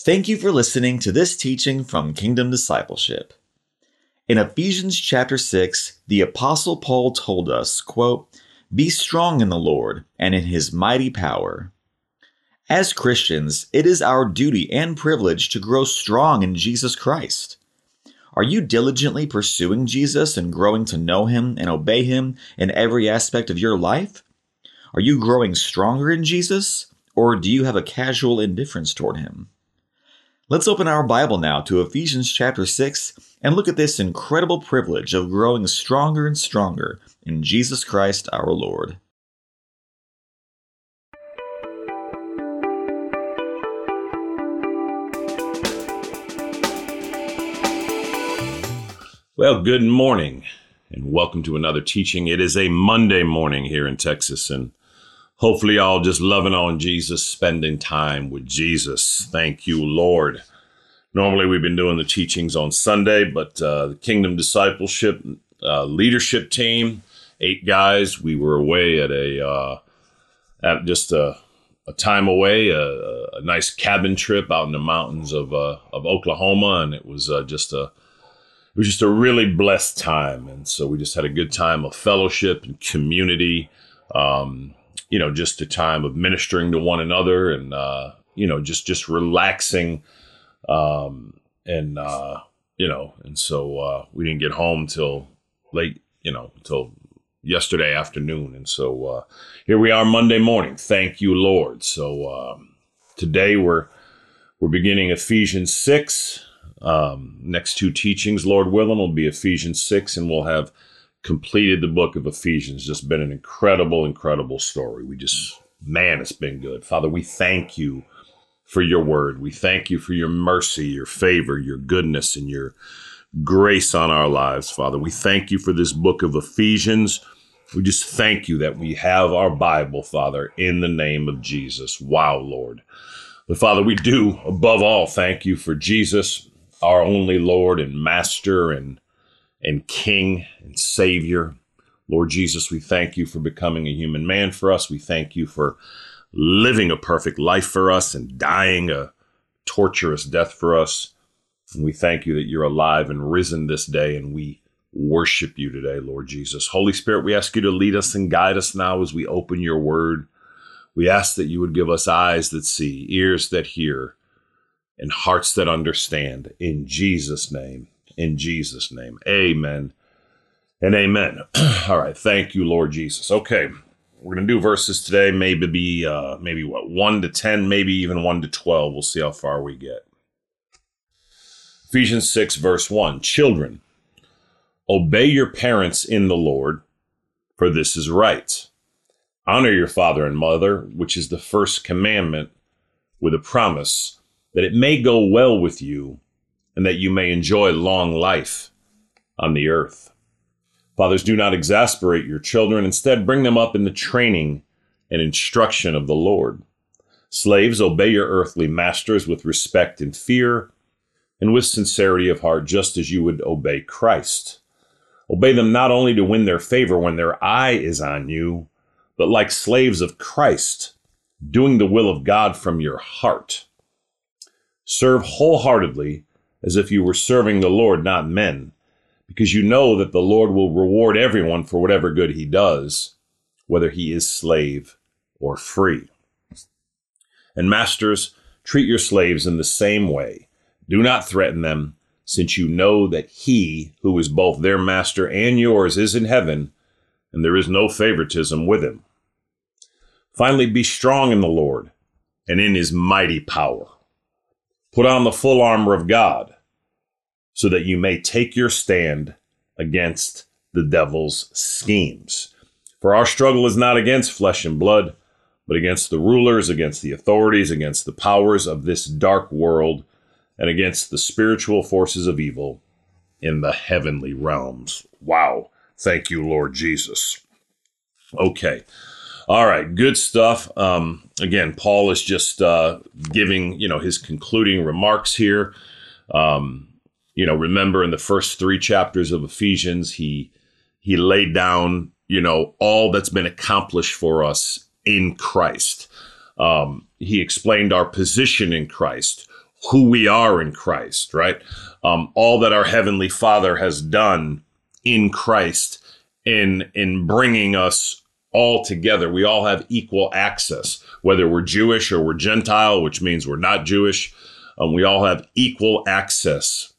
Thank you for listening to this teaching from Kingdom Discipleship. In Ephesians chapter 6, the apostle Paul told us, quote, "Be strong in the Lord and in his mighty power." As Christians, it is our duty and privilege to grow strong in Jesus Christ. Are you diligently pursuing Jesus and growing to know him and obey him in every aspect of your life? Are you growing stronger in Jesus, or do you have a casual indifference toward him? Let's open our Bible now to Ephesians chapter 6 and look at this incredible privilege of growing stronger and stronger in Jesus Christ our Lord. Well, good morning and welcome to another teaching. It is a Monday morning here in Texas and hopefully all just loving on Jesus, spending time with Jesus. Thank you, Lord. Normally we've been doing the teachings on Sunday, but uh, the Kingdom Discipleship uh, leadership team, eight guys, we were away at a uh, at just a, a time away, a, a, nice cabin trip out in the mountains of uh, of Oklahoma, and it was uh, just a it was just a really blessed time, and so we just had a good time of fellowship and community. Um, you know, just a time of ministering to one another and, uh, you know, just, just relaxing. Um, and, uh, you know, and so, uh, we didn't get home till late, you know, till yesterday afternoon. And so, uh, here we are Monday morning. Thank you, Lord. So, um, today we're, we're beginning Ephesians 6. Um, next two teachings, Lord willing, will be Ephesians 6, and we'll have completed the book of Ephesians. Just been an incredible, incredible story. We just, man, it's been good. Father, we thank you for your word. We thank you for your mercy, your favor, your goodness, and your grace on our lives, Father. We thank you for this book of Ephesians. We just thank you that we have our Bible, Father, in the name of Jesus. Wow, Lord. But Father, we do above all thank you for Jesus, our only Lord and Master and and King and Savior. Lord Jesus, we thank you for becoming a human man for us. We thank you for living a perfect life for us and dying a torturous death for us. And we thank you that you're alive and risen this day, and we worship you today, Lord Jesus. Holy Spirit, we ask you to lead us and guide us now as we open your word. We ask that you would give us eyes that see, ears that hear, and hearts that understand. In Jesus' name in Jesus' name. Amen and amen. All right. Thank you, Lord Jesus. Okay. We're going to do verses today, maybe be, uh, maybe what, 1 to 10, maybe even 1 to 12. We'll see how far we get. Ephesians 6, verse 1 Children, obey your parents in the Lord, for this is right. Honor your father and mother, which is the first commandment, with a promise that it may go well with you and that you may enjoy long life on the earth. Fathers, do not exasperate your children. Instead, bring them up in the training and instruction of the Lord. Slaves, obey your earthly masters with respect and fear, and with sincerity of heart, just as you would obey Christ. Obey them not only to win their favor when their eye is on you, but like slaves of Christ, doing the will of God from your heart. Serve wholeheartedly as if you were serving the Lord, not men, because you know that the Lord will reward everyone for whatever good he does, whether he is slave or free. And masters, treat your slaves in the same way. Do not threaten them, since you know that he, who is both their master and yours, is in heaven, and there is no favoritism with him. Finally, be strong in the Lord and in his mighty power. Put on the full armor of God so that you may take your stand against the devil's schemes. For our struggle is not against flesh and blood, but against the rulers, against the authorities, against the powers of this dark world, and against the spiritual forces of evil in the heavenly realms. Wow. Thank you, Lord Jesus. Okay. All right, good stuff. Um, again, Paul is just uh, giving you know his concluding remarks here. Um, you know, remember in the first three chapters of Ephesians, he he laid down, you know, all that's been accomplished for us in Christ. Um, he explained our position in Christ, who we are in Christ, right? Um, all that our heavenly Father has done in Christ in in bringing us all together. We all have equal access, whether we're Jewish or we're Gentile, which means we're not Jewish. Um, we all have equal access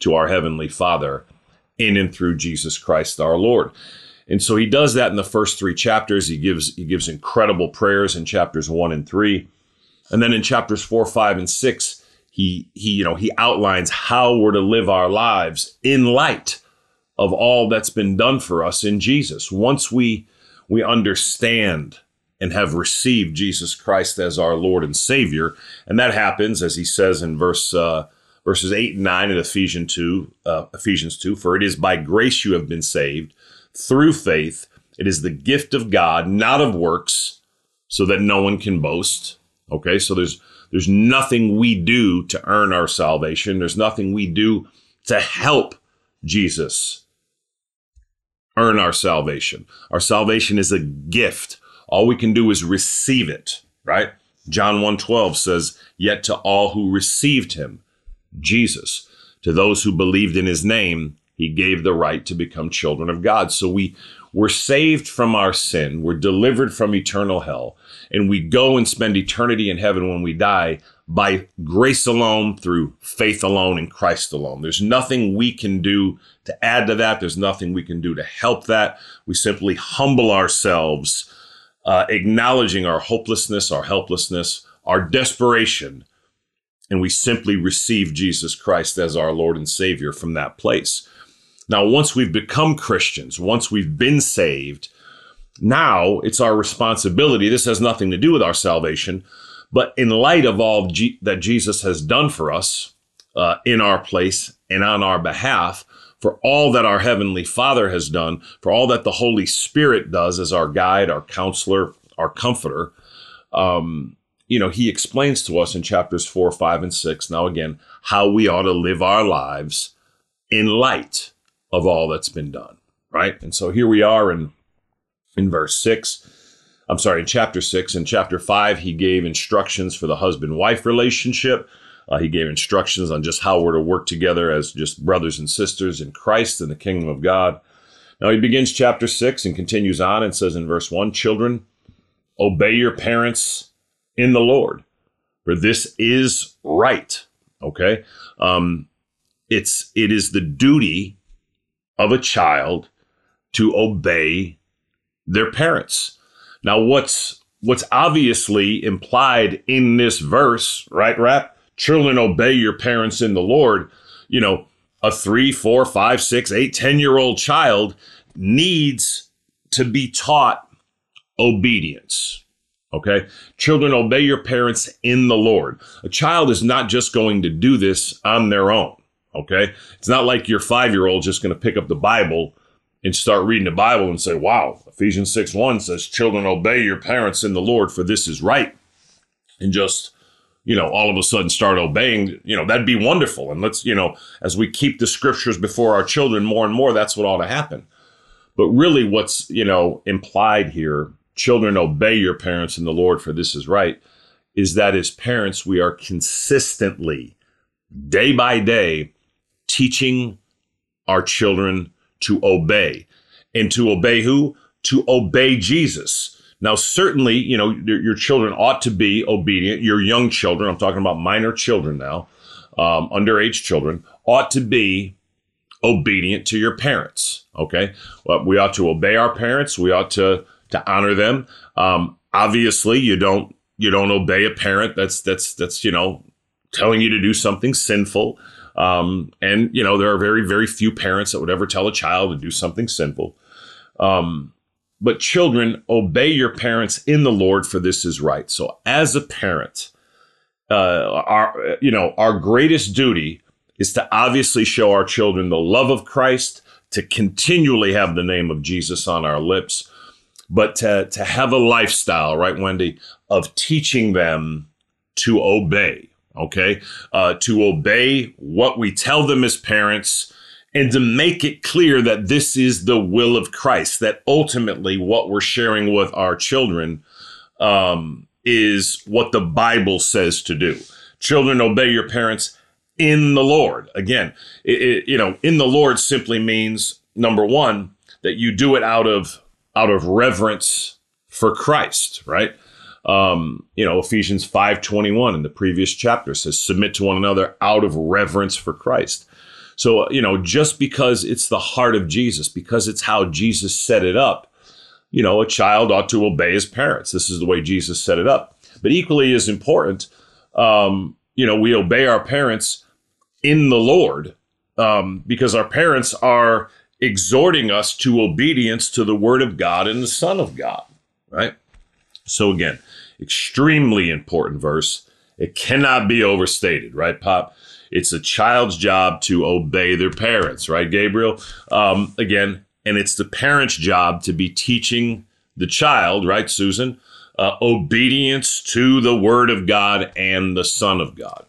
to our heavenly Father in and through Jesus Christ our Lord. And so he does that in the first three chapters. He gives he gives incredible prayers in chapters one and three, and then in chapters four, five, and six, he he you know he outlines how we're to live our lives in light of all that's been done for us in Jesus. Once we we understand and have received Jesus Christ as our Lord and Savior, and that happens as he says in verse uh, verses eight and nine in Ephesians two, uh, Ephesians two. For it is by grace you have been saved through faith. It is the gift of God, not of works, so that no one can boast. Okay, so there's there's nothing we do to earn our salvation. There's nothing we do to help Jesus earn our salvation. Our salvation is a gift. All we can do is receive it, right? John 1:12 says, "Yet to all who received him, Jesus, to those who believed in his name, he gave the right to become children of God." So we we're saved from our sin, we're delivered from eternal hell, and we go and spend eternity in heaven when we die by grace alone, through faith alone, in Christ alone. There's nothing we can do to add to that. There's nothing we can do to help that. We simply humble ourselves, uh, acknowledging our hopelessness, our helplessness, our desperation, and we simply receive Jesus Christ as our Lord and Savior from that place. Now, once we've become Christians, once we've been saved, now it's our responsibility. This has nothing to do with our salvation, but in light of all G- that Jesus has done for us uh, in our place and on our behalf, for all that our Heavenly Father has done, for all that the Holy Spirit does as our guide, our counselor, our comforter, um, you know, He explains to us in chapters four, five, and six, now again, how we ought to live our lives in light of all that's been done, right? And so here we are in in verse six. I'm sorry, in chapter six. In chapter five, he gave instructions for the husband wife relationship. Uh, he gave instructions on just how we're to work together as just brothers and sisters in Christ in the kingdom of God. Now he begins chapter six and continues on and says in verse one, Children, obey your parents in the Lord, for this is right. Okay. Um, it's, it is the duty of a child to obey their parents. Now, what's what's obviously implied in this verse, right, Rap? Children, obey your parents in the Lord. You know, a three, four, five, six, eight, ten year old child needs to be taught obedience. Okay. Children, obey your parents in the Lord. A child is not just going to do this on their own. Okay. It's not like your five year old just going to pick up the Bible and start reading the Bible and say, wow, Ephesians 6 1 says, Children, obey your parents in the Lord, for this is right. And just, you know, all of a sudden start obeying, you know, that'd be wonderful. And let's, you know, as we keep the scriptures before our children more and more, that's what ought to happen. But really, what's, you know, implied here, children, obey your parents in the Lord, for this is right, is that as parents, we are consistently, day by day, teaching our children to obey. And to obey who? To obey Jesus. Now, certainly, you know, your, your children ought to be obedient. Your young children, I'm talking about minor children now, um, underage children, ought to be obedient to your parents. Okay. Well, we ought to obey our parents. We ought to, to honor them. Um, obviously you don't, you don't obey a parent that's, that's, that's, you know, telling you to do something sinful. Um, and you know, there are very, very few parents that would ever tell a child to do something sinful. Um, but children, obey your parents in the Lord, for this is right. So, as a parent, uh, our you know our greatest duty is to obviously show our children the love of Christ, to continually have the name of Jesus on our lips, but to to have a lifestyle, right, Wendy, of teaching them to obey okay? Uh, to obey what we tell them as parents and to make it clear that this is the will of Christ, that ultimately what we're sharing with our children um, is what the Bible says to do. children obey your parents in the Lord. Again, it, it, you know, in the Lord simply means number one that you do it out of out of reverence for Christ, right? Um, you know, Ephesians 5:21 in the previous chapter says submit to one another out of reverence for Christ. So, you know, just because it's the heart of Jesus, because it's how Jesus set it up, you know, a child ought to obey his parents. This is the way Jesus set it up. But equally as important, um, you know, we obey our parents in the Lord um, because our parents are exhorting us to obedience to the Word of God and the Son of God, right? So again, extremely important verse. It cannot be overstated, right, Pop? It's a child's job to obey their parents, right, Gabriel? Um, again, and it's the parent's job to be teaching the child, right, Susan, uh, obedience to the Word of God and the Son of God.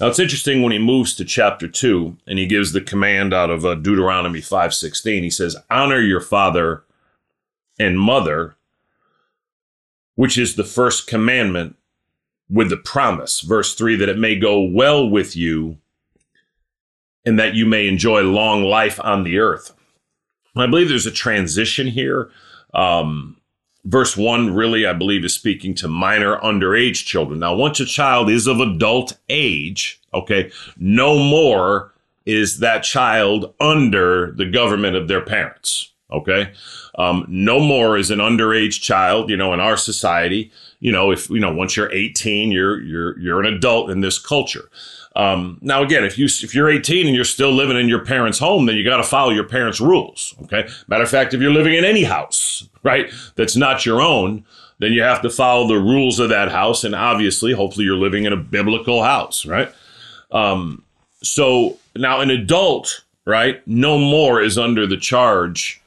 Now it's interesting when he moves to chapter two and he gives the command out of uh, Deuteronomy five sixteen. He says, "Honor your father and mother, which is the first commandment with the promise. Verse 3 that it may go well with you and that you may enjoy long life on the earth. I believe there's a transition here. Um, verse 1 really, I believe, is speaking to minor underage children. Now, once a child is of adult age, okay, no more is that child under the government of their parents. Okay. Um, no more is an underage child, you know, in our society. You know, if you know, once you're 18, you're you're you're an adult in this culture. Um, now, again, if you if you're 18 and you're still living in your parents' home, then you got to follow your parents' rules. Okay. Matter of fact, if you're living in any house, right, that's not your own, then you have to follow the rules of that house. And obviously, hopefully, you're living in a biblical house, right? Um, so now, an adult, right, no more is under the charge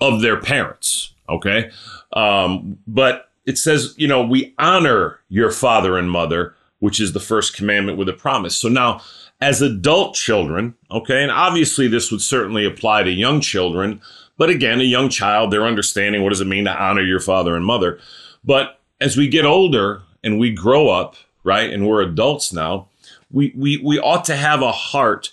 of their parents. Okay. Um, but it says, you know, we honor your father and mother, which is the first commandment with a promise. So now, as adult children, okay, and obviously this would certainly apply to young children, but again, a young child, they're understanding what does it mean to honor your father and mother. But as we get older and we grow up, right, and we're adults now, we we we ought to have a heart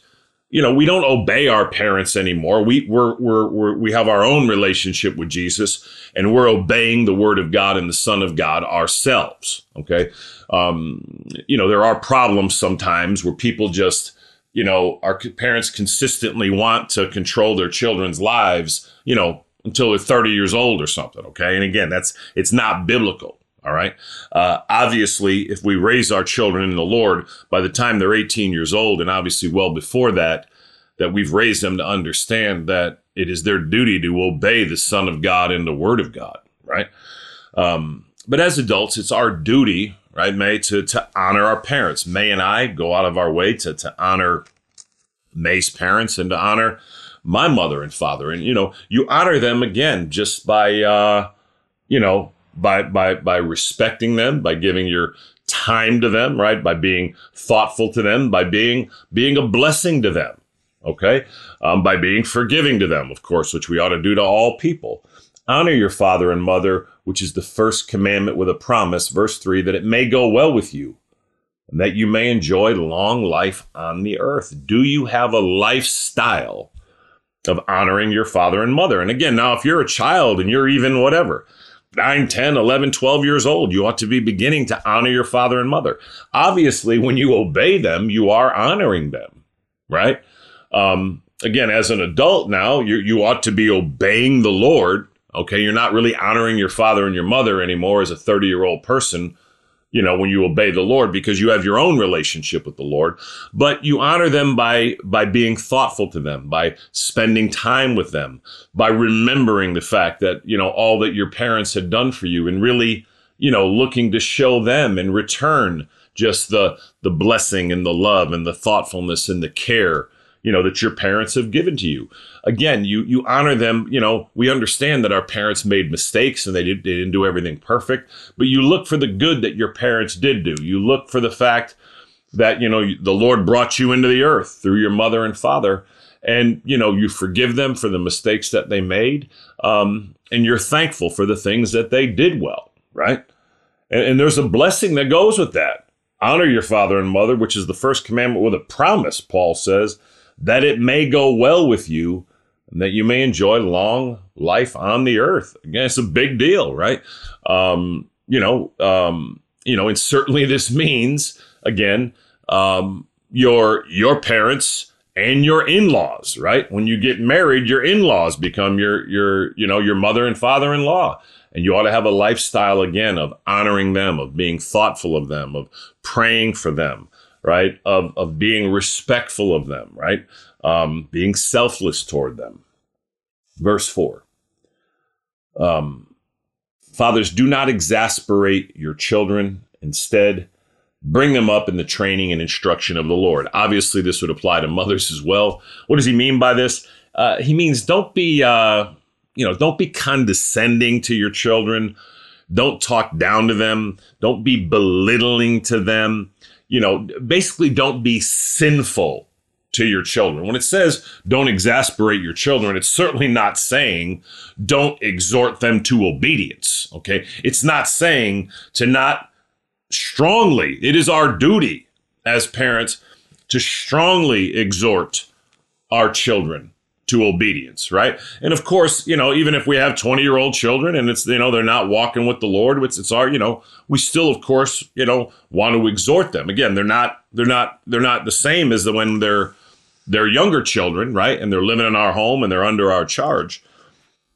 you know, we don't obey our parents anymore. We we're, we're, we're, we have our own relationship with Jesus, and we're obeying the Word of God and the Son of God ourselves. Okay, um, you know, there are problems sometimes where people just, you know, our parents consistently want to control their children's lives. You know, until they're 30 years old or something. Okay, and again, that's it's not biblical. All right. Uh, obviously, if we raise our children in the Lord, by the time they're 18 years old, and obviously well before that, that we've raised them to understand that it is their duty to obey the Son of God and the Word of God. Right. Um, but as adults, it's our duty, right, May, to, to honor our parents. May and I go out of our way to, to honor May's parents and to honor my mother and father. And, you know, you honor them again just by, uh, you know, by by by respecting them, by giving your time to them, right? By being thoughtful to them, by being being a blessing to them, okay? Um, by being forgiving to them, of course, which we ought to do to all people. Honor your father and mother, which is the first commandment with a promise, verse three, that it may go well with you, and that you may enjoy long life on the earth. Do you have a lifestyle of honoring your father and mother? And again, now if you're a child and you're even whatever 9, 10, 11, 12 years old, you ought to be beginning to honor your father and mother. Obviously, when you obey them, you are honoring them, right? Um, again, as an adult now, you, you ought to be obeying the Lord. Okay. You're not really honoring your father and your mother anymore as a 30 year old person you know when you obey the lord because you have your own relationship with the lord but you honor them by by being thoughtful to them by spending time with them by remembering the fact that you know all that your parents had done for you and really you know looking to show them in return just the the blessing and the love and the thoughtfulness and the care you know that your parents have given to you. Again you you honor them you know we understand that our parents made mistakes and they, did, they didn't do everything perfect but you look for the good that your parents did do. You look for the fact that you know the lord brought you into the earth through your mother and father and you know you forgive them for the mistakes that they made um, and you're thankful for the things that they did well right? And, and there's a blessing that goes with that. Honor your father and mother, which is the first commandment with a promise, Paul says, that it may go well with you and that you may enjoy long life on the earth. Again, it's a big deal, right? Um, you know, um, you know, and certainly this means again, um, your your parents and your in-laws, right? When you get married, your in-laws become your your you know your mother and father-in-law. And you ought to have a lifestyle again of honoring them, of being thoughtful of them, of praying for them, right? Of, of being respectful of them, right? Um, being selfless toward them. Verse 4. Um, Fathers, do not exasperate your children. Instead, bring them up in the training and instruction of the Lord. Obviously, this would apply to mothers as well. What does he mean by this? Uh, he means don't be uh, you know, don't be condescending to your children. Don't talk down to them. Don't be belittling to them. You know, basically, don't be sinful to your children. When it says don't exasperate your children, it's certainly not saying don't exhort them to obedience. Okay. It's not saying to not strongly, it is our duty as parents to strongly exhort our children to obedience, right? And of course, you know, even if we have 20 year old children and it's, you know, they're not walking with the Lord, it's, it's our, you know, we still, of course, you know, want to exhort them. Again, they're not, they're not, they're not the same as the, when they're, they're younger children, right? And they're living in our home and they're under our charge.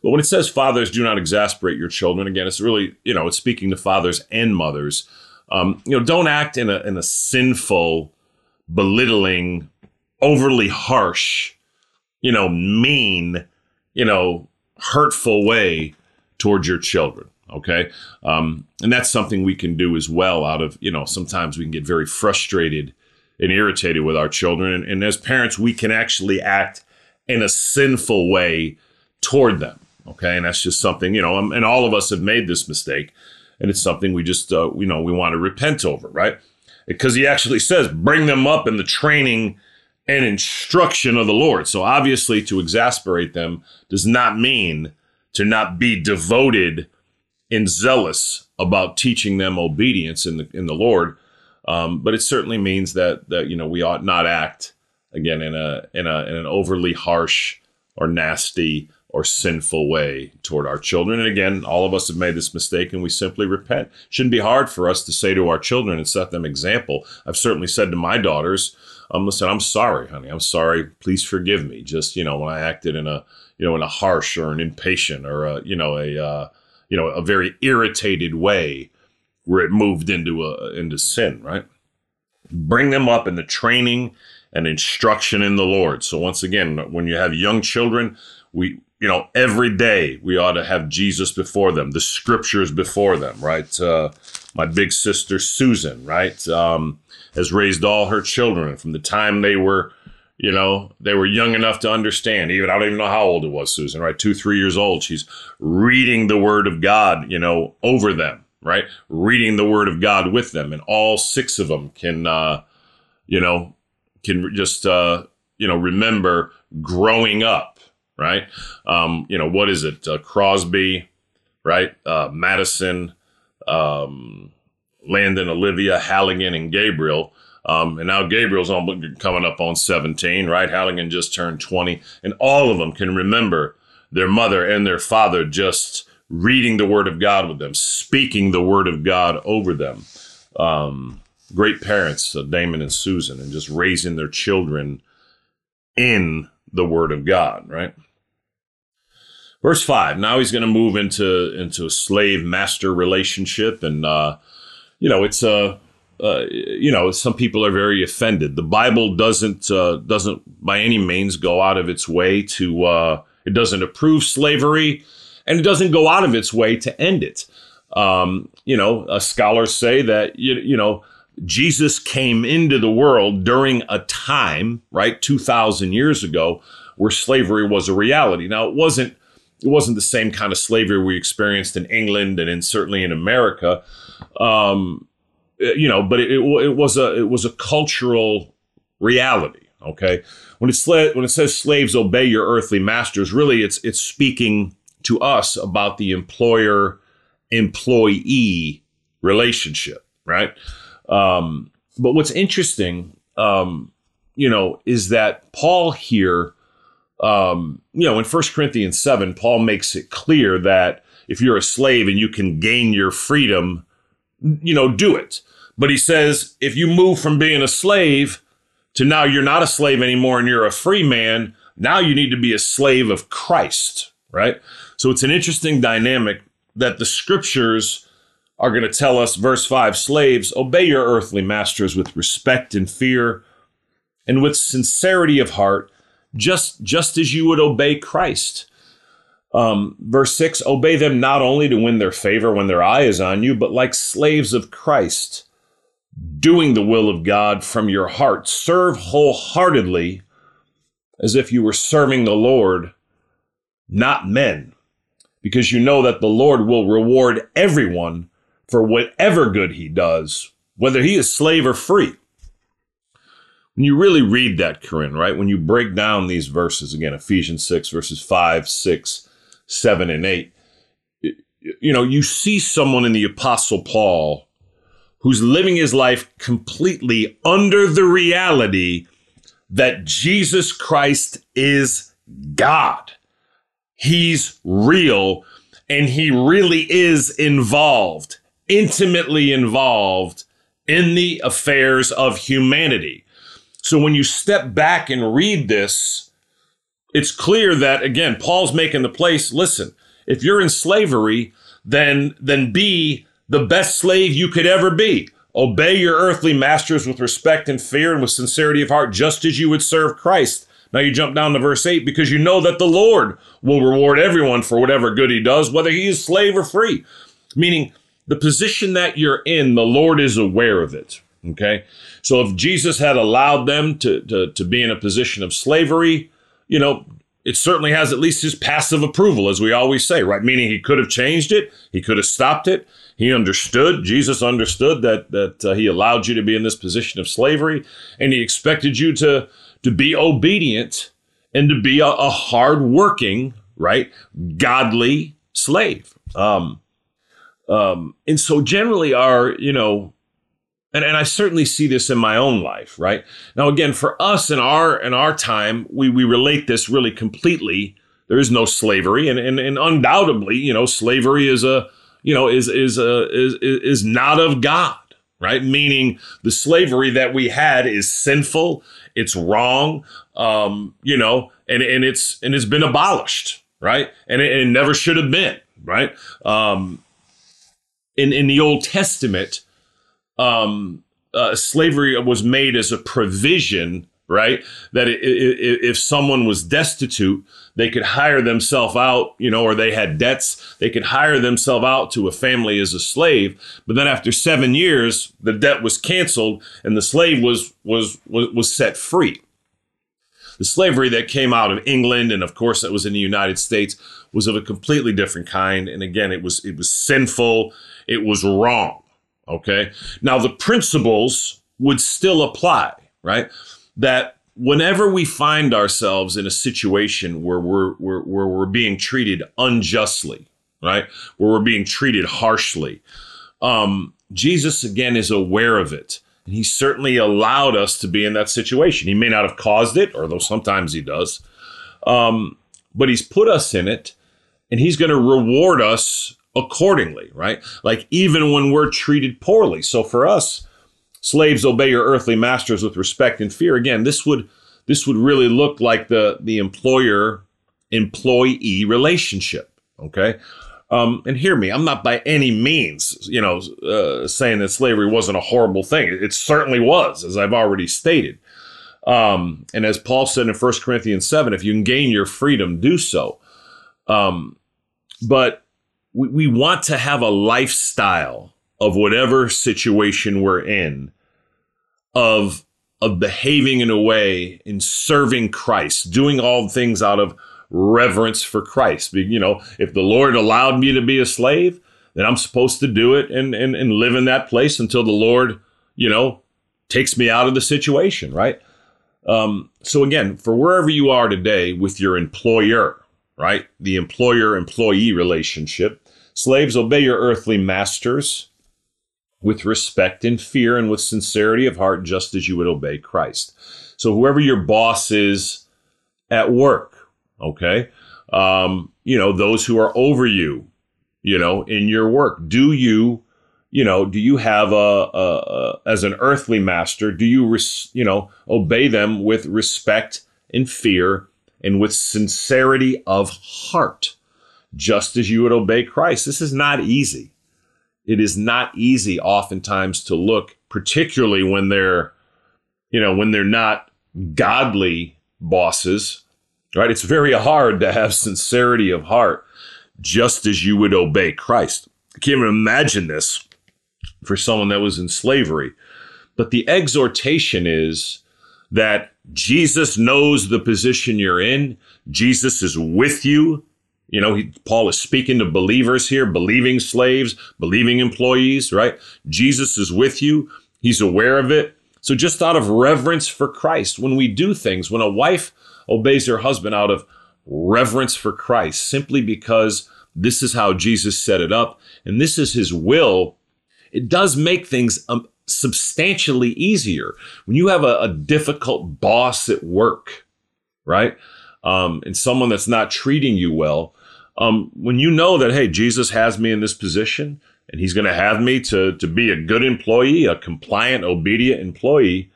But when it says fathers do not exasperate your children, again, it's really, you know, it's speaking to fathers and mothers. Um, you know, don't act in a, in a sinful, belittling, overly harsh, you know, mean, you know, hurtful way towards your children. Okay. Um, and that's something we can do as well out of, you know, sometimes we can get very frustrated and irritated with our children. And, and as parents, we can actually act in a sinful way toward them. Okay. And that's just something, you know, um, and all of us have made this mistake. And it's something we just, uh, you know, we want to repent over, right? Because he actually says, bring them up in the training and instruction of the Lord. So obviously, to exasperate them does not mean to not be devoted and zealous about teaching them obedience in the in the Lord. Um, but it certainly means that that you know we ought not act again in a in a in an overly harsh or nasty or sinful way toward our children. And again, all of us have made this mistake and we simply repent. Shouldn't be hard for us to say to our children and set them example. I've certainly said to my daughters, um, listen, I'm sorry, honey. I'm sorry. Please forgive me. Just, you know, when I acted in a, you know, in a harsh or an impatient or a, you know, a, uh, you know, a very irritated way where it moved into a, into sin, right? Bring them up in the training and instruction in the Lord. So once again, when you have young children, we, you know, every day we ought to have Jesus before them, the scriptures before them, right? Uh, my big sister Susan, right? Um, has raised all her children from the time they were, you know, they were young enough to understand. Even I don't even know how old it was, Susan, right? Two, three years old. She's reading the Word of God, you know, over them, right? Reading the Word of God with them, and all six of them can, uh, you know, can just, uh, you know, remember growing up, right? Um, you know, what is it? Uh, Crosby, right? Uh, Madison. Um, Landon, Olivia, Halligan, and Gabriel. Um, and now Gabriel's on, coming up on 17, right? Halligan just turned 20. And all of them can remember their mother and their father just reading the Word of God with them, speaking the Word of God over them. Um, great parents, uh, Damon and Susan, and just raising their children in the Word of God, right? Verse 5. Now he's going to move into, into a slave master relationship. And, uh, you know, it's a, uh, uh, you know, some people are very offended. The Bible doesn't uh, doesn't by any means go out of its way to uh, it doesn't approve slavery, and it doesn't go out of its way to end it. Um, you know, uh, scholars say that you, you know Jesus came into the world during a time, right, two thousand years ago, where slavery was a reality. Now, it wasn't it wasn't the same kind of slavery we experienced in England and in certainly in America. Um, you know, but it, it, it was a it was a cultural reality. Okay, when it when it says slaves obey your earthly masters, really it's it's speaking to us about the employer employee relationship, right? Um, but what's interesting, um, you know, is that Paul here, um, you know, in First Corinthians 7, Paul makes it clear that if you're a slave and you can gain your freedom, you know, do it. But he says if you move from being a slave to now you're not a slave anymore and you're a free man, now you need to be a slave of Christ, right? So it's an interesting dynamic that the scriptures are going to tell us, verse 5 slaves, obey your earthly masters with respect and fear and with sincerity of heart, just, just as you would obey Christ. Um, verse 6 obey them not only to win their favor when their eye is on you, but like slaves of Christ, doing the will of God from your heart. Serve wholeheartedly as if you were serving the Lord, not men, because you know that the Lord will reward everyone for whatever good he does, whether he is slave or free. When you really read that, Corinne, right? When you break down these verses, again, Ephesians 6, verses 5, 6, 7, and 8, you know, you see someone in the Apostle Paul who's living his life completely under the reality that Jesus Christ is God. He's real and he really is involved, intimately involved in the affairs of humanity. So when you step back and read this, it's clear that again, Paul's making the place, listen, if you're in slavery, then then be the best slave you could ever be. Obey your earthly masters with respect and fear and with sincerity of heart, just as you would serve Christ. Now you jump down to verse 8 because you know that the Lord will reward everyone for whatever good he does, whether he is slave or free. Meaning, the position that you're in, the Lord is aware of it. Okay? So if Jesus had allowed them to, to, to be in a position of slavery, you know, it certainly has at least his passive approval, as we always say, right? Meaning he could have changed it, he could have stopped it, he understood, Jesus understood that that uh, he allowed you to be in this position of slavery and he expected you to to be obedient and to be a, a hardworking, right, godly slave. Um, um, and so generally our, you know, and, and I certainly see this in my own life, right? Now again, for us in our in our time, we we relate this really completely. There is no slavery, and and, and undoubtedly, you know, slavery is a you know, is is uh, is is not of God, right? Meaning the slavery that we had is sinful, it's wrong, um, you know, and and it's and it's been abolished, right? And it, it never should have been, right? Um, in in the Old Testament, um, uh, slavery was made as a provision right? That if someone was destitute, they could hire themselves out, you know, or they had debts, they could hire themselves out to a family as a slave. But then after seven years, the debt was canceled and the slave was was was, was set free. The slavery that came out of England and of course that was in the United States was of a completely different kind. And again, it was it was sinful, it was wrong. Okay. Now the principles would still apply, right? that whenever we find ourselves in a situation where we're, where, where we're being treated unjustly, right? Where we're being treated harshly, um, Jesus again is aware of it. And he certainly allowed us to be in that situation. He may not have caused it, although sometimes he does. Um, but he's put us in it and he's going to reward us accordingly, right? Like even when we're treated poorly. So for us, slaves obey your earthly masters with respect and fear. Again, this would this would really look like the the employer employee relationship. Okay. Um, and hear me, I'm not by any means, you know, uh, saying that slavery wasn't a horrible thing. It certainly was, as I've already stated. Um, and as Paul said in 1 Corinthians 7, if you can gain your freedom, do so. Um, but we, we want to have a lifestyle of whatever situation we're in of of behaving in a way in serving Christ, doing all things out of reverence for Christ. You know, if the Lord allowed me to be a slave, then I'm supposed to do it and and, and live in that place until the Lord, you know, takes me out of the situation, right? Um, so again, for wherever you are today with your employer, right? The employer employee relationship, slaves obey your earthly masters with respect and fear and with sincerity of heart, just as you would obey Christ. So whoever your boss is at work, okay, um, you know, those who are over you, you know, in your work, do you, you know, do you have a, a, a as an earthly master, do you, res, you know, obey them with respect and fear and with sincerity of heart, just as you would obey Christ? This is not easy it is not easy oftentimes to look, particularly when they're, you know, when they're not godly bosses, right? It's very hard to have sincerity of heart just as you would obey Christ. I can't even imagine this for someone that was in slavery. But the exhortation is that Jesus knows the position you're in. Jesus is with you. You know, he, Paul is speaking to believers here, believing slaves, believing employees, right? Jesus is with you. He's aware of it. So just out of reverence for Christ, when we do things, when a wife obeys her husband out of reverence for Christ, simply because this is how Jesus set it up and this is his will, it does make things um, substantially easier. When you have a, a difficult boss at work, right? Um, and someone that's not treating you well, um, when you know that, hey, Jesus has me in this position and he's going to have me to, to be a good employee, a compliant, obedient employee,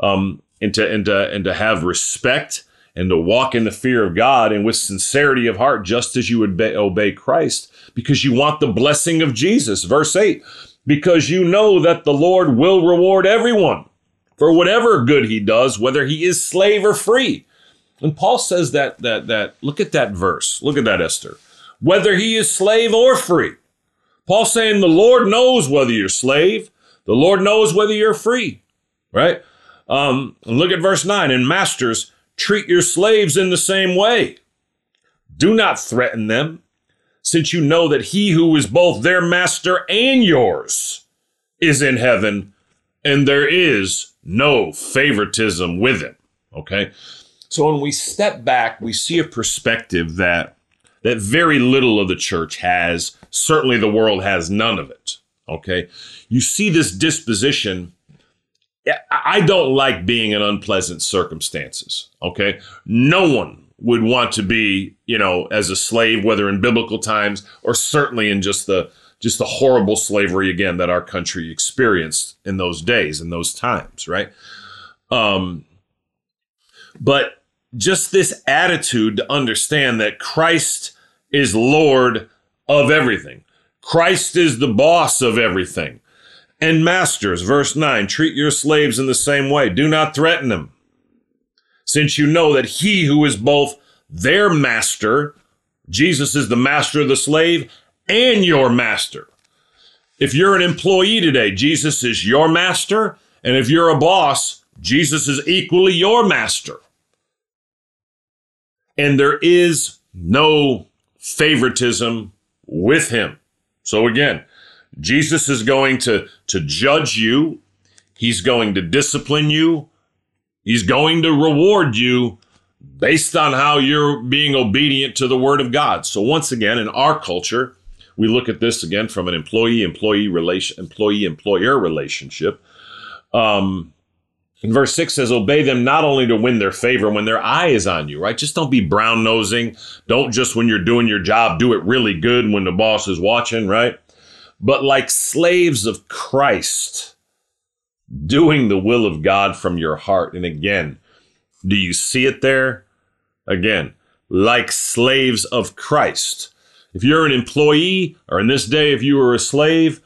um, and, to, and, to, and to have respect and to walk in the fear of God and with sincerity of heart, just as you would be- obey Christ, because you want the blessing of Jesus. Verse 8, because you know that the Lord will reward everyone for whatever good he does, whether he is slave or free. And Paul says that that that look at that verse. Look at that Esther. Whether he is slave or free. Paul saying the Lord knows whether you're slave. The Lord knows whether you're free. Right? Um, look at verse 9. And masters, treat your slaves in the same way. Do not threaten them, since you know that he who is both their master and yours is in heaven, and there is no favoritism with him. Okay? So when we step back, we see a perspective that that very little of the church has. Certainly the world has none of it. Okay. You see this disposition. I don't like being in unpleasant circumstances. Okay. No one would want to be, you know, as a slave, whether in biblical times or certainly in just the just the horrible slavery again that our country experienced in those days, in those times, right? Um, but just this attitude to understand that Christ is Lord of everything. Christ is the boss of everything. And masters, verse 9, treat your slaves in the same way. Do not threaten them, since you know that he who is both their master, Jesus is the master of the slave, and your master. If you're an employee today, Jesus is your master. And if you're a boss, Jesus is equally your master and there is no favoritism with him. So again, Jesus is going to, to judge you. He's going to discipline you. He's going to reward you based on how you're being obedient to the word of God. So once again, in our culture, we look at this again from an employee employee relation employee employer relationship. Um, and verse 6 says, Obey them not only to win their favor when their eye is on you, right? Just don't be brown nosing. Don't just when you're doing your job, do it really good when the boss is watching, right? But like slaves of Christ, doing the will of God from your heart. And again, do you see it there? Again, like slaves of Christ. If you're an employee, or in this day, if you were a slave,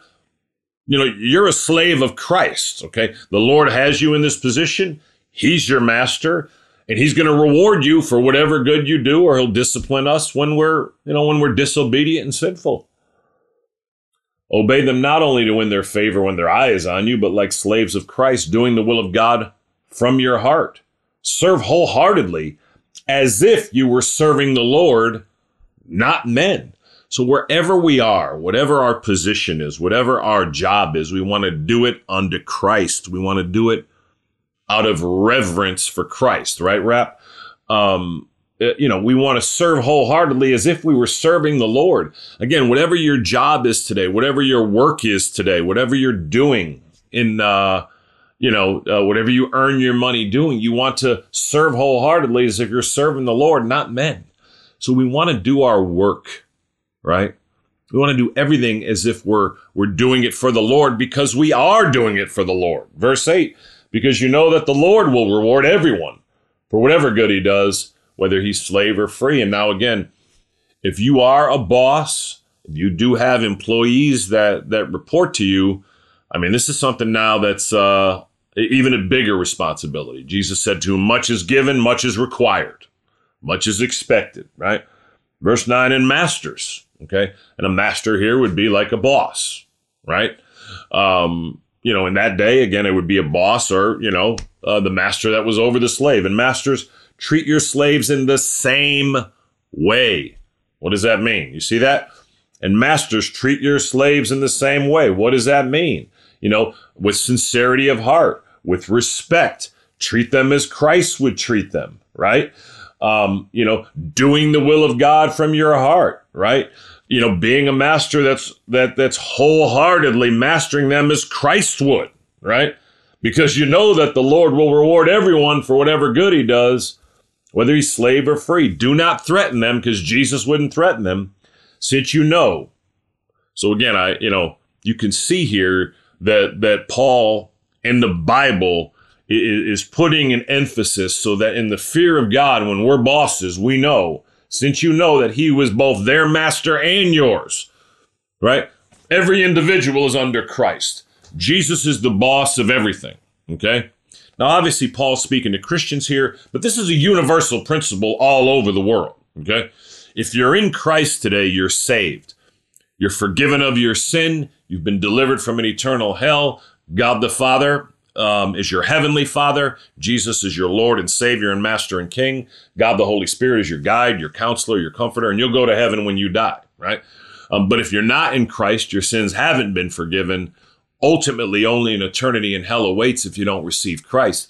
you know, you're a slave of Christ, okay? The Lord has you in this position. He's your master, and he's going to reward you for whatever good you do or he'll discipline us when we're, you know, when we're disobedient and sinful. Obey them not only to win their favor when their eye is on you, but like slaves of Christ, doing the will of God from your heart. Serve wholeheartedly as if you were serving the Lord, not men. So wherever we are, whatever our position is, whatever our job is, we want to do it under Christ. We want to do it out of reverence for Christ, right, Rap? Um, uh, you know, we want to serve wholeheartedly as if we were serving the Lord. Again, whatever your job is today, whatever your work is today, whatever you're doing in, uh, you know, uh, whatever you earn your money doing, you want to serve wholeheartedly as if you're serving the Lord, not men. So we want to do our work, right? We want to do everything as if we're we're doing it for the Lord because we are doing it for the Lord. Verse 8, because you know that the Lord will reward everyone for whatever good he does, whether he's slave or free. And now again, if you are a boss, if you do have employees that that report to you, I mean, this is something now that's uh, even a bigger responsibility. Jesus said to him, Much is given, much is required, much is expected, right? Verse 9, and masters, okay? And a master here would be like a boss, right? Um, you know, in that day, again, it would be a boss or, you know, uh, the master that was over the slave. And masters, treat your slaves in the same way. What does that mean? You see that? And masters, treat your slaves in the same way. What does that mean? You know, with sincerity of heart with respect. Treat them as Christ would treat them, right? Um, you know, doing the will of God from your heart, right? You know, being a master that's that that's wholeheartedly mastering them as Christ would, right? Because you know that the Lord will reward everyone for whatever good he does, whether he's slave or free. Do not threaten them because Jesus wouldn't threaten them, since you know. So again, I you know, you can see here that that Paul in the Bible is putting an emphasis so that in the fear of God, when we're bosses, we know, since you know that He was both their master and yours, right? Every individual is under Christ. Jesus is the boss of everything, okay? Now, obviously, Paul's speaking to Christians here, but this is a universal principle all over the world, okay? If you're in Christ today, you're saved. You're forgiven of your sin. You've been delivered from an eternal hell. God the Father um, is your heavenly Father. Jesus is your Lord and Savior and Master and King. God the Holy Spirit is your guide, your counselor, your comforter, and you'll go to heaven when you die, right? Um, but if you're not in Christ, your sins haven't been forgiven. Ultimately, only an eternity in hell awaits if you don't receive Christ.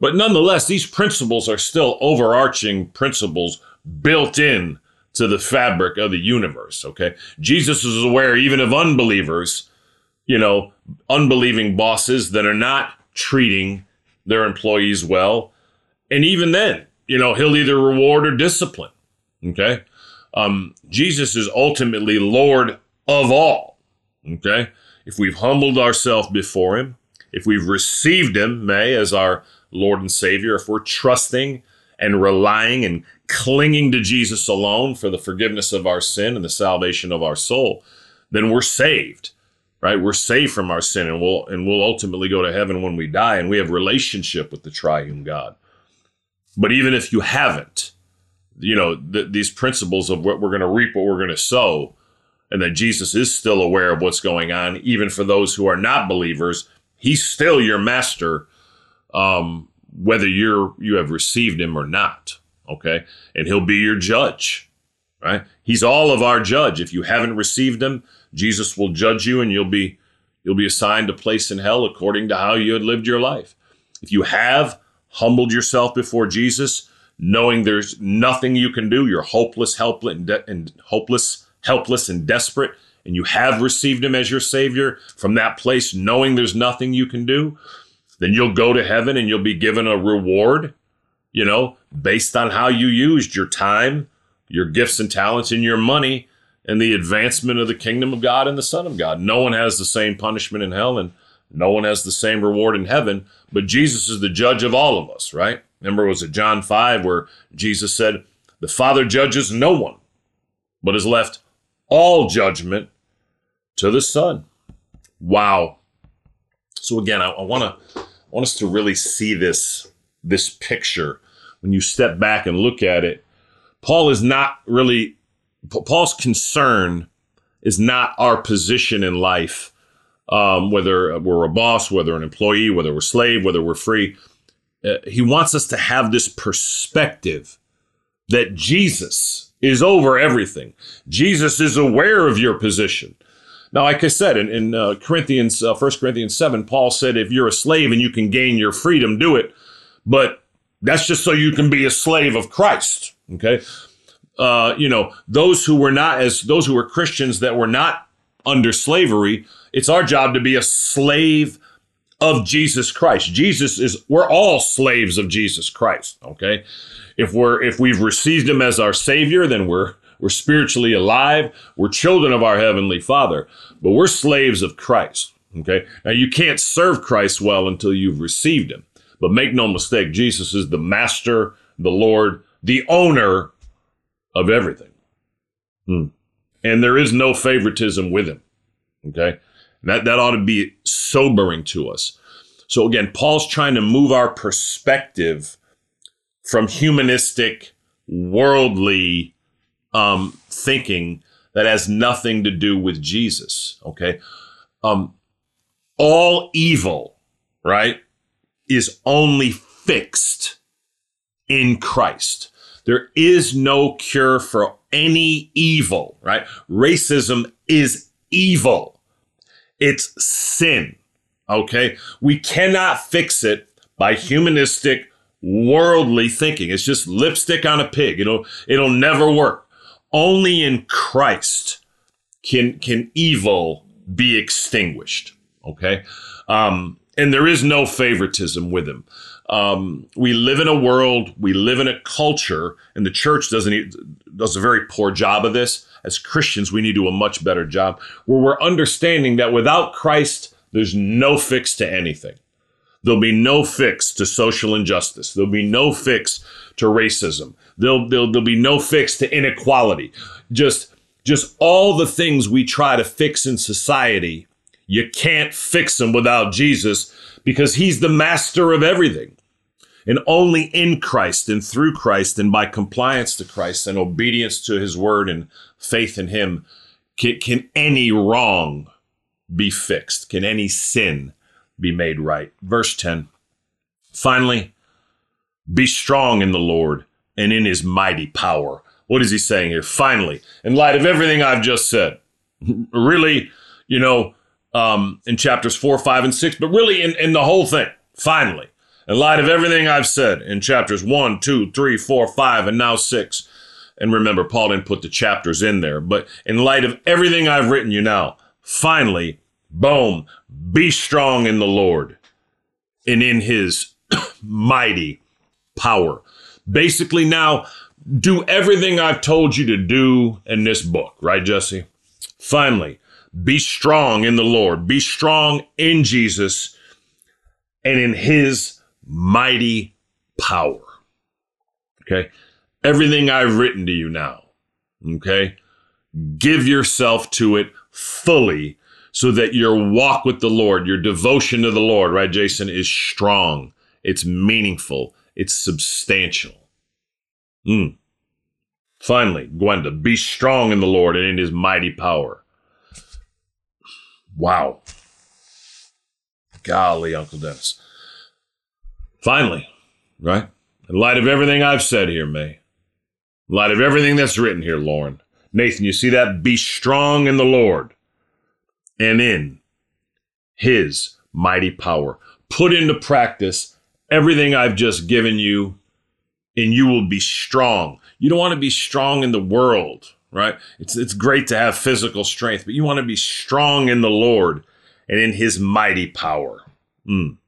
But nonetheless, these principles are still overarching principles built in to the fabric of the universe, okay? Jesus is aware even of unbelievers you know, unbelieving bosses that are not treating their employees well. And even then, you know, he'll either reward or discipline. Okay. Um, Jesus is ultimately Lord of all. Okay. If we've humbled ourselves before him, if we've received him, may, as our Lord and Savior, if we're trusting and relying and clinging to Jesus alone for the forgiveness of our sin and the salvation of our soul, then we're saved right? We're saved from our sin and we'll and we'll ultimately go to heaven when we die and we have relationship with the triune God. But even if you haven't, you know, th- these principles of what we're going to reap, what we're going to sow, and that Jesus is still aware of what's going on, even for those who are not believers, he's still your master, um, whether you're you have received him or not. Okay, and he'll be your judge, right? He's all of our judge. If you haven't received him, Jesus will judge you and you'll be you'll be assigned a place in hell according to how you had lived your life. If you have humbled yourself before Jesus, knowing there's nothing you can do, you're hopeless, helpless, and, de- and hopeless, helpless, and desperate, and you have received Him as your Savior from that place, knowing there's nothing you can do, then you'll go to heaven and you'll be given a reward, you know, based on how you used your time, your gifts and talents, and your money and the advancement of the kingdom of God and the Son of God. No one has the same punishment in hell and no one has the same reward in heaven, but Jesus is the judge of all of us, right? Remember, was it John 5 where Jesus said, The Father judges no one, but has left all judgment to the Son. Wow. So again, I, I want to want us to really see this this picture when you step back and look at it. Paul is not really Paul's concern is not our position in life, um, whether we're a boss, whether an employee, whether we're slave, whether we're free. Uh, he wants us to have this perspective that Jesus is over everything. Jesus is aware of your position. Now, like I said in, in uh, Corinthians, uh, 1 Corinthians 7, Paul said, if you're a slave and you can gain your freedom, do it. But That's just so you can be a slave of Christ. Okay. Uh, you know, those who were not as those who were Christians that were not under slavery, it's our job to be a slave of Jesus Christ. Jesus is we're all slaves of Jesus Christ, okay? If we're if we've received him as our savior, then we're we're spiritually alive. We're children of our heavenly Father, but we're slaves of Christ, okay? Now you can't serve Christ well until you've received him. But make no mistake, Jesus is the master, the Lord, the owner of everything. Hmm. And there is no favoritism with him. Okay. That, that ought to be sobering to us. So again, Paul's trying to move our perspective from humanistic, worldly um, thinking that has nothing to do with Jesus. Okay. Um, all evil, right, is only fixed in Christ. There is no cure for any evil, right? Racism is evil. It's sin. Okay. We cannot fix it by humanistic, worldly thinking. It's just lipstick on a pig. It'll, it'll never work. Only in Christ can, can evil be extinguished. Okay. Um, and there is no favoritism with him. Um, we live in a world, we live in a culture, and the church doesn't does a very poor job of this. As Christians, we need to do a much better job where we're understanding that without Christ, there's no fix to anything. There'll be no fix to social injustice. There'll be no fix to racism. There'll, there'll, there'll be no fix to inequality. Just, just all the things we try to fix in society, you can't fix them without Jesus because he's the master of everything. And only in Christ and through Christ and by compliance to Christ and obedience to his word and faith in him can, can any wrong be fixed? Can any sin be made right? Verse 10. Finally, be strong in the Lord and in his mighty power. What is he saying here? Finally, in light of everything I've just said, really, you know, um, in chapters four, five, and six, but really in, in the whole thing. Finally, in light of everything I've said in chapters one, two, three, four, five, and now six. And remember, Paul didn't put the chapters in there, but in light of everything I've written you now, finally, boom, be strong in the Lord and in his mighty power. Basically, now do everything I've told you to do in this book, right, Jesse? Finally, be strong in the Lord. Be strong in Jesus and in his mighty power. Okay. Everything I've written to you now. Okay. Give yourself to it fully so that your walk with the Lord, your devotion to the Lord, right, Jason, is strong. It's meaningful. It's substantial. Mm. Finally, Gwenda, be strong in the Lord and in his mighty power. Wow. Golly, Uncle Dennis. Finally, right? In light of everything I've said here, May, in light of everything that's written here, Lauren, Nathan, you see that? Be strong in the Lord and in his mighty power. Put into practice everything I've just given you, and you will be strong. You don't want to be strong in the world right? It's it's great to have physical strength, but you want to be strong in the Lord and in His mighty power. Mm.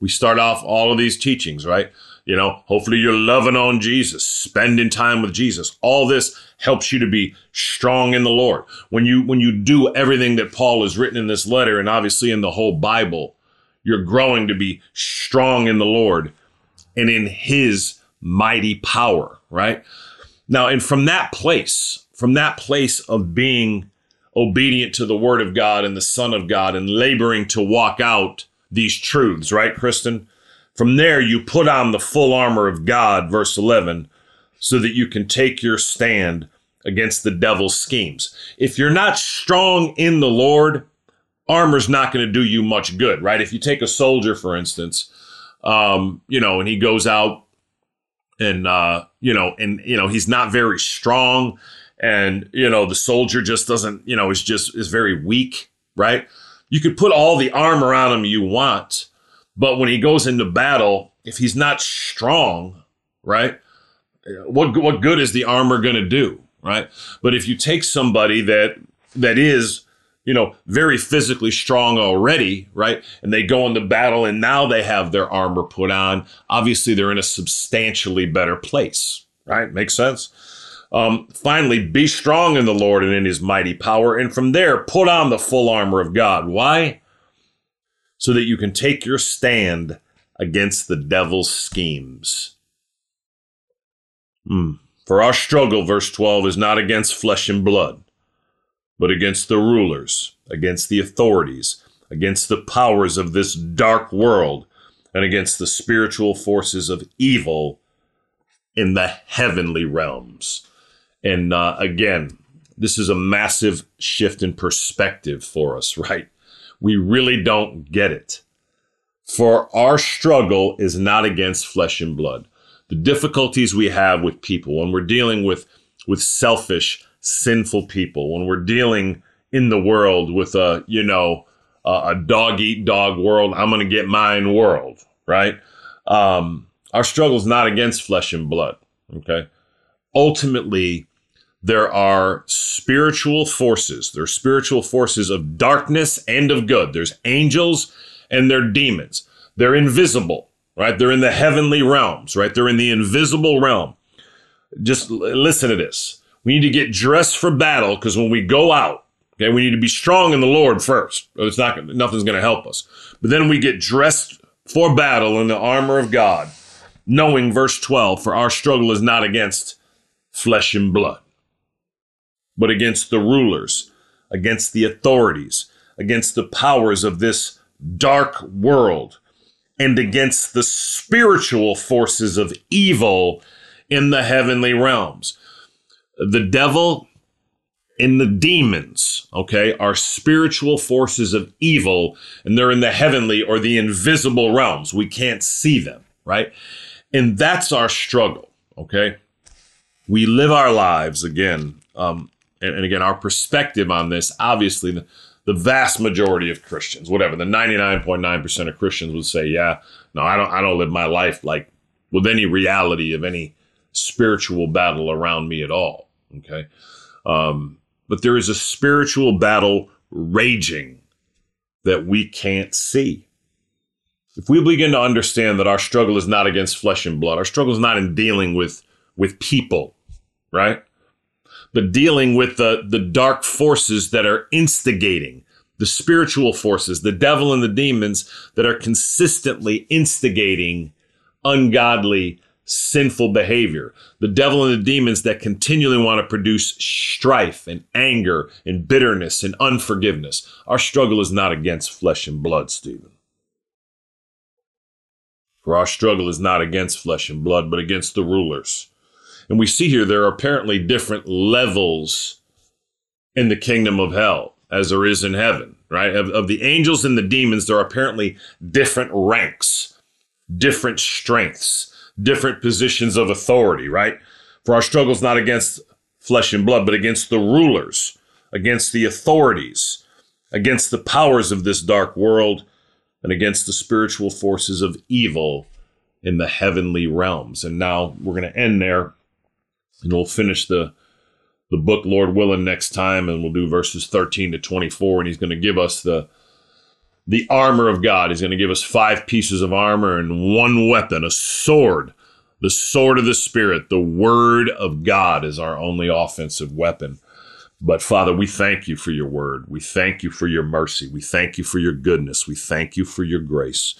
We start off all of these teachings, right? You know, hopefully you're loving on Jesus, spending time with Jesus. All this helps you to be strong in the Lord. When you when you do everything that Paul has written in this letter and obviously in the whole Bible, you're growing to be strong in the Lord and in his mighty power, right? Now, and from that place, from that place of being obedient to the word of God and the Son of God and laboring to walk out these truths, right, Kristen? From there, you put on the full armor of God, verse 11, so that you can take your stand against the devil's schemes. If you're not strong in the Lord, armor's not going to do you much good, right? If you take a soldier, for instance, um, you know, and he goes out and, uh, you know, and, you know, he's not very strong and you know the soldier just doesn't you know is just is very weak right you could put all the armor on him you want but when he goes into battle if he's not strong right? What what good is the armor going to do, right? But if you take somebody that that is you know, very physically strong already, right? And they go into battle and now they have their armor put on. Obviously, they're in a substantially better place, right? Makes sense? Um, finally, be strong in the Lord and in his mighty power. And from there, put on the full armor of God. Why? So that you can take your stand against the devil's schemes. Hmm. For our struggle, verse 12, is not against flesh and blood but against the rulers, against the authorities, against the powers of this dark world, and against the spiritual forces of evil in the heavenly realms. And uh, again, this is a massive shift in perspective for us, right? We really don't get it. For our struggle is not against flesh and blood. The difficulties we have with people when we're dealing with, with selfish, sinful people, when we're dealing in the world with a, you know, a dog eat dog world, I'm going to get mine world, right? Um, our struggle is not against flesh and blood, okay? Ultimately, there are spiritual forces. There are spiritual forces of darkness and of good. There's angels and they're demons. They're invisible, right? They're in the heavenly realms, right? They're in the invisible realm. Just listen to this. We need to get dressed for battle because when we go out, okay, we need to be strong in the Lord first. It's not nothing's going to help us. But then we get dressed for battle in the armor of God, knowing verse 12, for our struggle is not against flesh and blood, but against the rulers, against the authorities, against the powers of this dark world, and against the spiritual forces of evil in the heavenly realms the devil and the demons, okay, are spiritual forces of evil, and they're in the heavenly or the invisible realms. We can't see them, right? And that's our struggle, okay? We live our lives again, um, and, and again, our perspective on this, obviously, the, the vast majority of Christians, whatever, the 99.9% of Christians would say, yeah, no, I don't, I don't live my life like with any reality of any spiritual battle around me at all Okay. Um, but there is a spiritual battle raging that we can't see. If we begin to understand that our struggle is not against flesh and blood, our struggle is not in dealing with, with people, right? But dealing with the, the dark forces that are instigating, the spiritual forces, the devil and the demons that are consistently instigating ungodly sinful behavior. The devil and the demons that continually want to produce strife and anger and bitterness and unforgiveness. Our struggle is not against flesh and blood, Stephen. For our struggle is not against flesh and blood, but against the rulers. And we see here there are apparently different levels in the kingdom of hell as there is in heaven, right? Of, of the angels and the demons, there are apparently different ranks, different strengths different positions of authority, right? For our struggle is not against flesh and blood, but against the rulers, against the authorities, against the powers of this dark world, and against the spiritual forces of evil in the heavenly realms. And now we're going to end there, and we'll finish the the book, Lord willing, next time, and we'll do verses 13 to 24, and he's going to give us the the armor of God. He's going to give us five pieces of armor and one weapon, a sword, the sword of the Spirit. The word of God is our only offensive weapon. But Father, we thank you for your word. We thank you for your mercy. We thank you for your goodness. We thank you for your grace.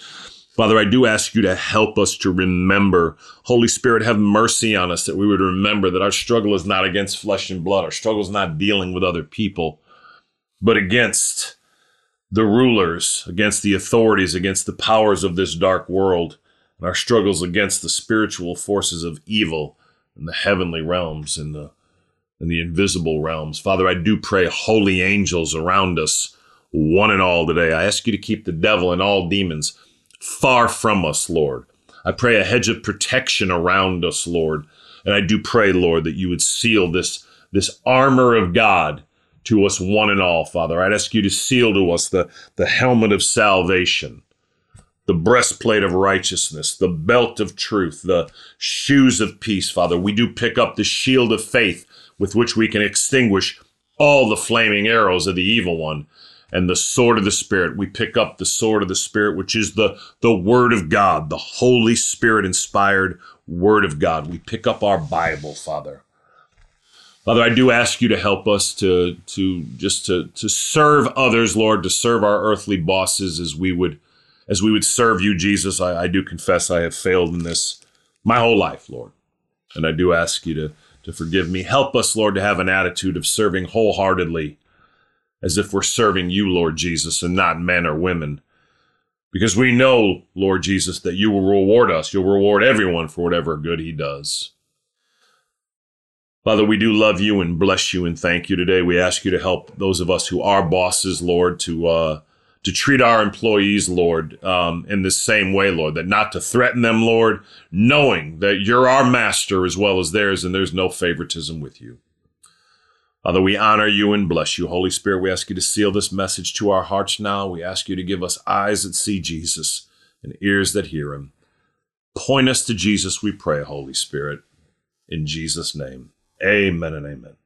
Father, I do ask you to help us to remember. Holy Spirit, have mercy on us that we would remember that our struggle is not against flesh and blood. Our struggle is not dealing with other people, but against the rulers, against the authorities, against the powers of this dark world, and our struggles against the spiritual forces of evil in the heavenly realms and the in the invisible realms. Father, I do pray holy angels around us, one and all today. I ask you to keep the devil and all demons far from us, Lord. I pray a hedge of protection around us, Lord. And I do pray, Lord, that you would seal this, this armor of God to us one and all, Father. I'd ask you to seal to us the, the helmet of salvation, the breastplate of righteousness, the belt of truth, the shoes of peace, Father. We do pick up the shield of faith with which we can extinguish all the flaming arrows of the evil one and the sword of the spirit. We pick up the sword of the spirit which is the the word of god the holy spirit inspired word of god. We pick up our bible father. Father i do ask you to help us to to just to to serve others lord to serve our earthly bosses as we would as we would serve you jesus. I, I do confess i have failed in this my whole life lord. And i do ask you to to forgive me. Help us, Lord, to have an attitude of serving wholeheartedly, as if we're serving you, Lord Jesus, and not men or women. Because we know, Lord Jesus, that you will reward us. You'll reward everyone for whatever good he does. Father, we do love you and bless you and thank you today. We ask you to help those of us who are bosses, Lord, to uh, to treat our employees, Lord, um, in the same way, Lord, that not to threaten them, Lord, knowing that you're our master as well as theirs, and there's no favoritism with you. Father, we honor you and bless you. Holy Spirit, we ask you to seal this message to our hearts now. We ask you to give us eyes that see Jesus and ears that hear him. Point us to Jesus, we pray, Holy Spirit. In Jesus' name, amen and amen.